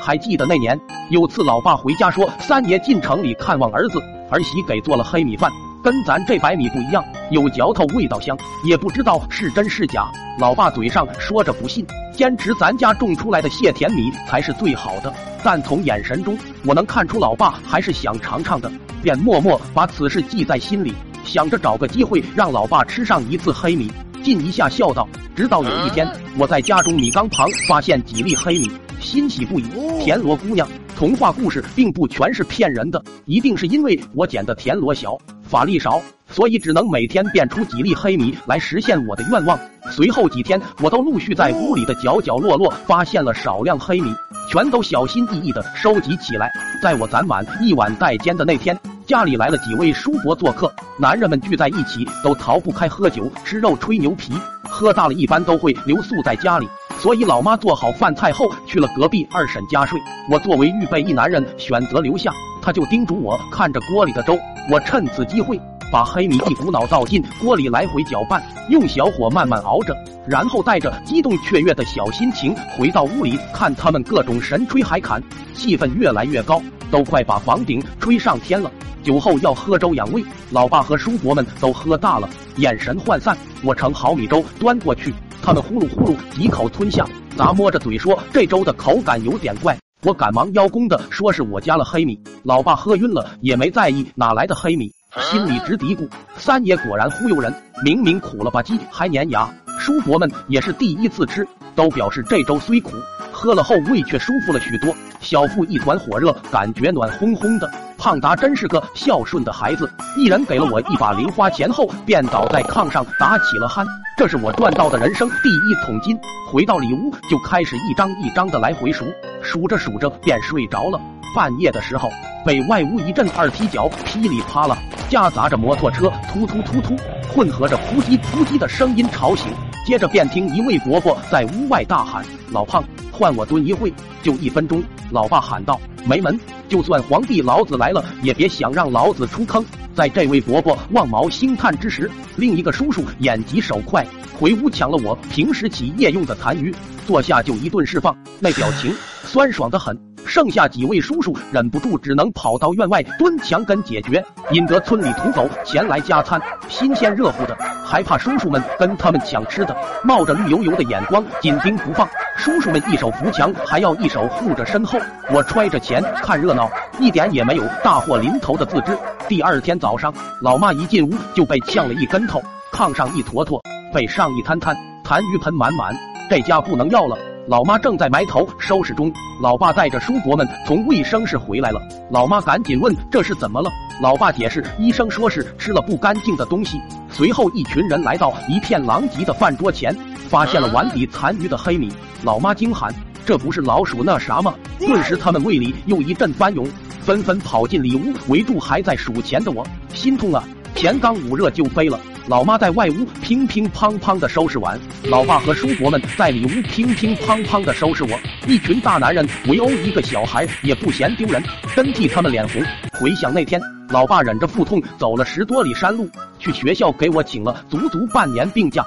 还记得那年有次，老爸回家说，三爷进城里看望儿子，儿媳给做了黑米饭，跟咱这白米不一样，有嚼头，味道香。也不知道是真是假。老爸嘴上说着不信，坚持咱家种出来的蟹田米才是最好的。但从眼神中，我能看出老爸还是想尝尝的，便默默把此事记在心里，想着找个机会让老爸吃上一次黑米，尽一下孝道。直到有一天，我在家中米缸旁发现几粒黑米。欣喜不已，田螺姑娘。童话故事并不全是骗人的，一定是因为我捡的田螺小，法力少，所以只能每天变出几粒黑米来实现我的愿望。随后几天，我都陆续在屋里的角角落落发现了少量黑米，全都小心翼翼的收集起来。在我攒满一碗带尖的那天，家里来了几位叔伯做客，男人们聚在一起都逃不开喝酒、吃肉、吹牛皮，喝大了一般都会留宿在家里。所以老妈做好饭菜后去了隔壁二婶家睡，我作为预备役男人选择留下，他就叮嘱我看着锅里的粥。我趁此机会把黑米一股脑倒进锅里来回搅拌，用小火慢慢熬着，然后带着激动雀跃的小心情回到屋里看他们各种神吹海侃，气氛越来越高，都快把房顶吹上天了。酒后要喝粥养胃，老爸和叔伯们都喝大了，眼神涣散。我盛好米粥端过去。他们呼噜呼噜几口吞下，咂摸着嘴说：“这粥的口感有点怪。”我赶忙邀功的说：“是我加了黑米。”老爸喝晕了也没在意哪来的黑米，心里直嘀咕：“三爷果然忽悠人，明明苦了吧唧还粘牙。”叔伯们也是第一次吃，都表示这粥虽苦，喝了后胃却舒服了许多，小腹一团火热，感觉暖烘烘的。胖达真是个孝顺的孩子，一人给了我一把零花钱后，便倒在炕上打起了鼾。这是我赚到的人生第一桶金。回到里屋就开始一张一张的来回数，数着数着便睡着了。半夜的时候，被外屋一阵二踢脚噼里啪啦，夹杂着摩托车突突突突，混合着扑叽扑叽的声音吵醒。接着便听一位伯伯在屋外大喊：“老胖，换我蹲一会，就一分钟。”老爸喊道：“没门！就算皇帝老子来了，也别想让老子出坑。”在这位伯伯望毛兴叹之时，另一个叔叔眼疾手快，回屋抢了我平时起夜用的残余，坐下就一顿释放，那表情酸爽的很。剩下几位叔叔忍不住，只能跑到院外蹲墙根解决，引得村里土狗前来加餐，新鲜热乎的，还怕叔叔们跟他们抢吃的，冒着绿油油的眼光紧盯不放。叔叔们一手扶墙，还要一手护着身后，我揣着钱看热闹，一点也没有大祸临头的自知。第二天早上，老妈一进屋就被呛了一跟头，炕上一坨坨，背上一摊摊，痰盂盆满满，这家不能要了。老妈正在埋头收拾中，老爸带着叔伯们从卫生室回来了。老妈赶紧问这是怎么了？老爸解释，医生说是吃了不干净的东西。随后一群人来到一片狼藉的饭桌前，发现了碗底残余的黑米。老妈惊喊：“这不是老鼠那啥吗？”顿时他们胃里又一阵翻涌，纷纷跑进里屋围住还在数钱的我，心痛啊！钱刚捂热就飞了。老妈在外屋乒乒乓乓的收拾碗，老爸和叔伯们在里屋乒乒乓乓的收拾我。一群大男人围殴一个小孩也不嫌丢人，真替他们脸红。回想那天，老爸忍着腹痛走了十多里山路去学校，给我请了足足半年病假。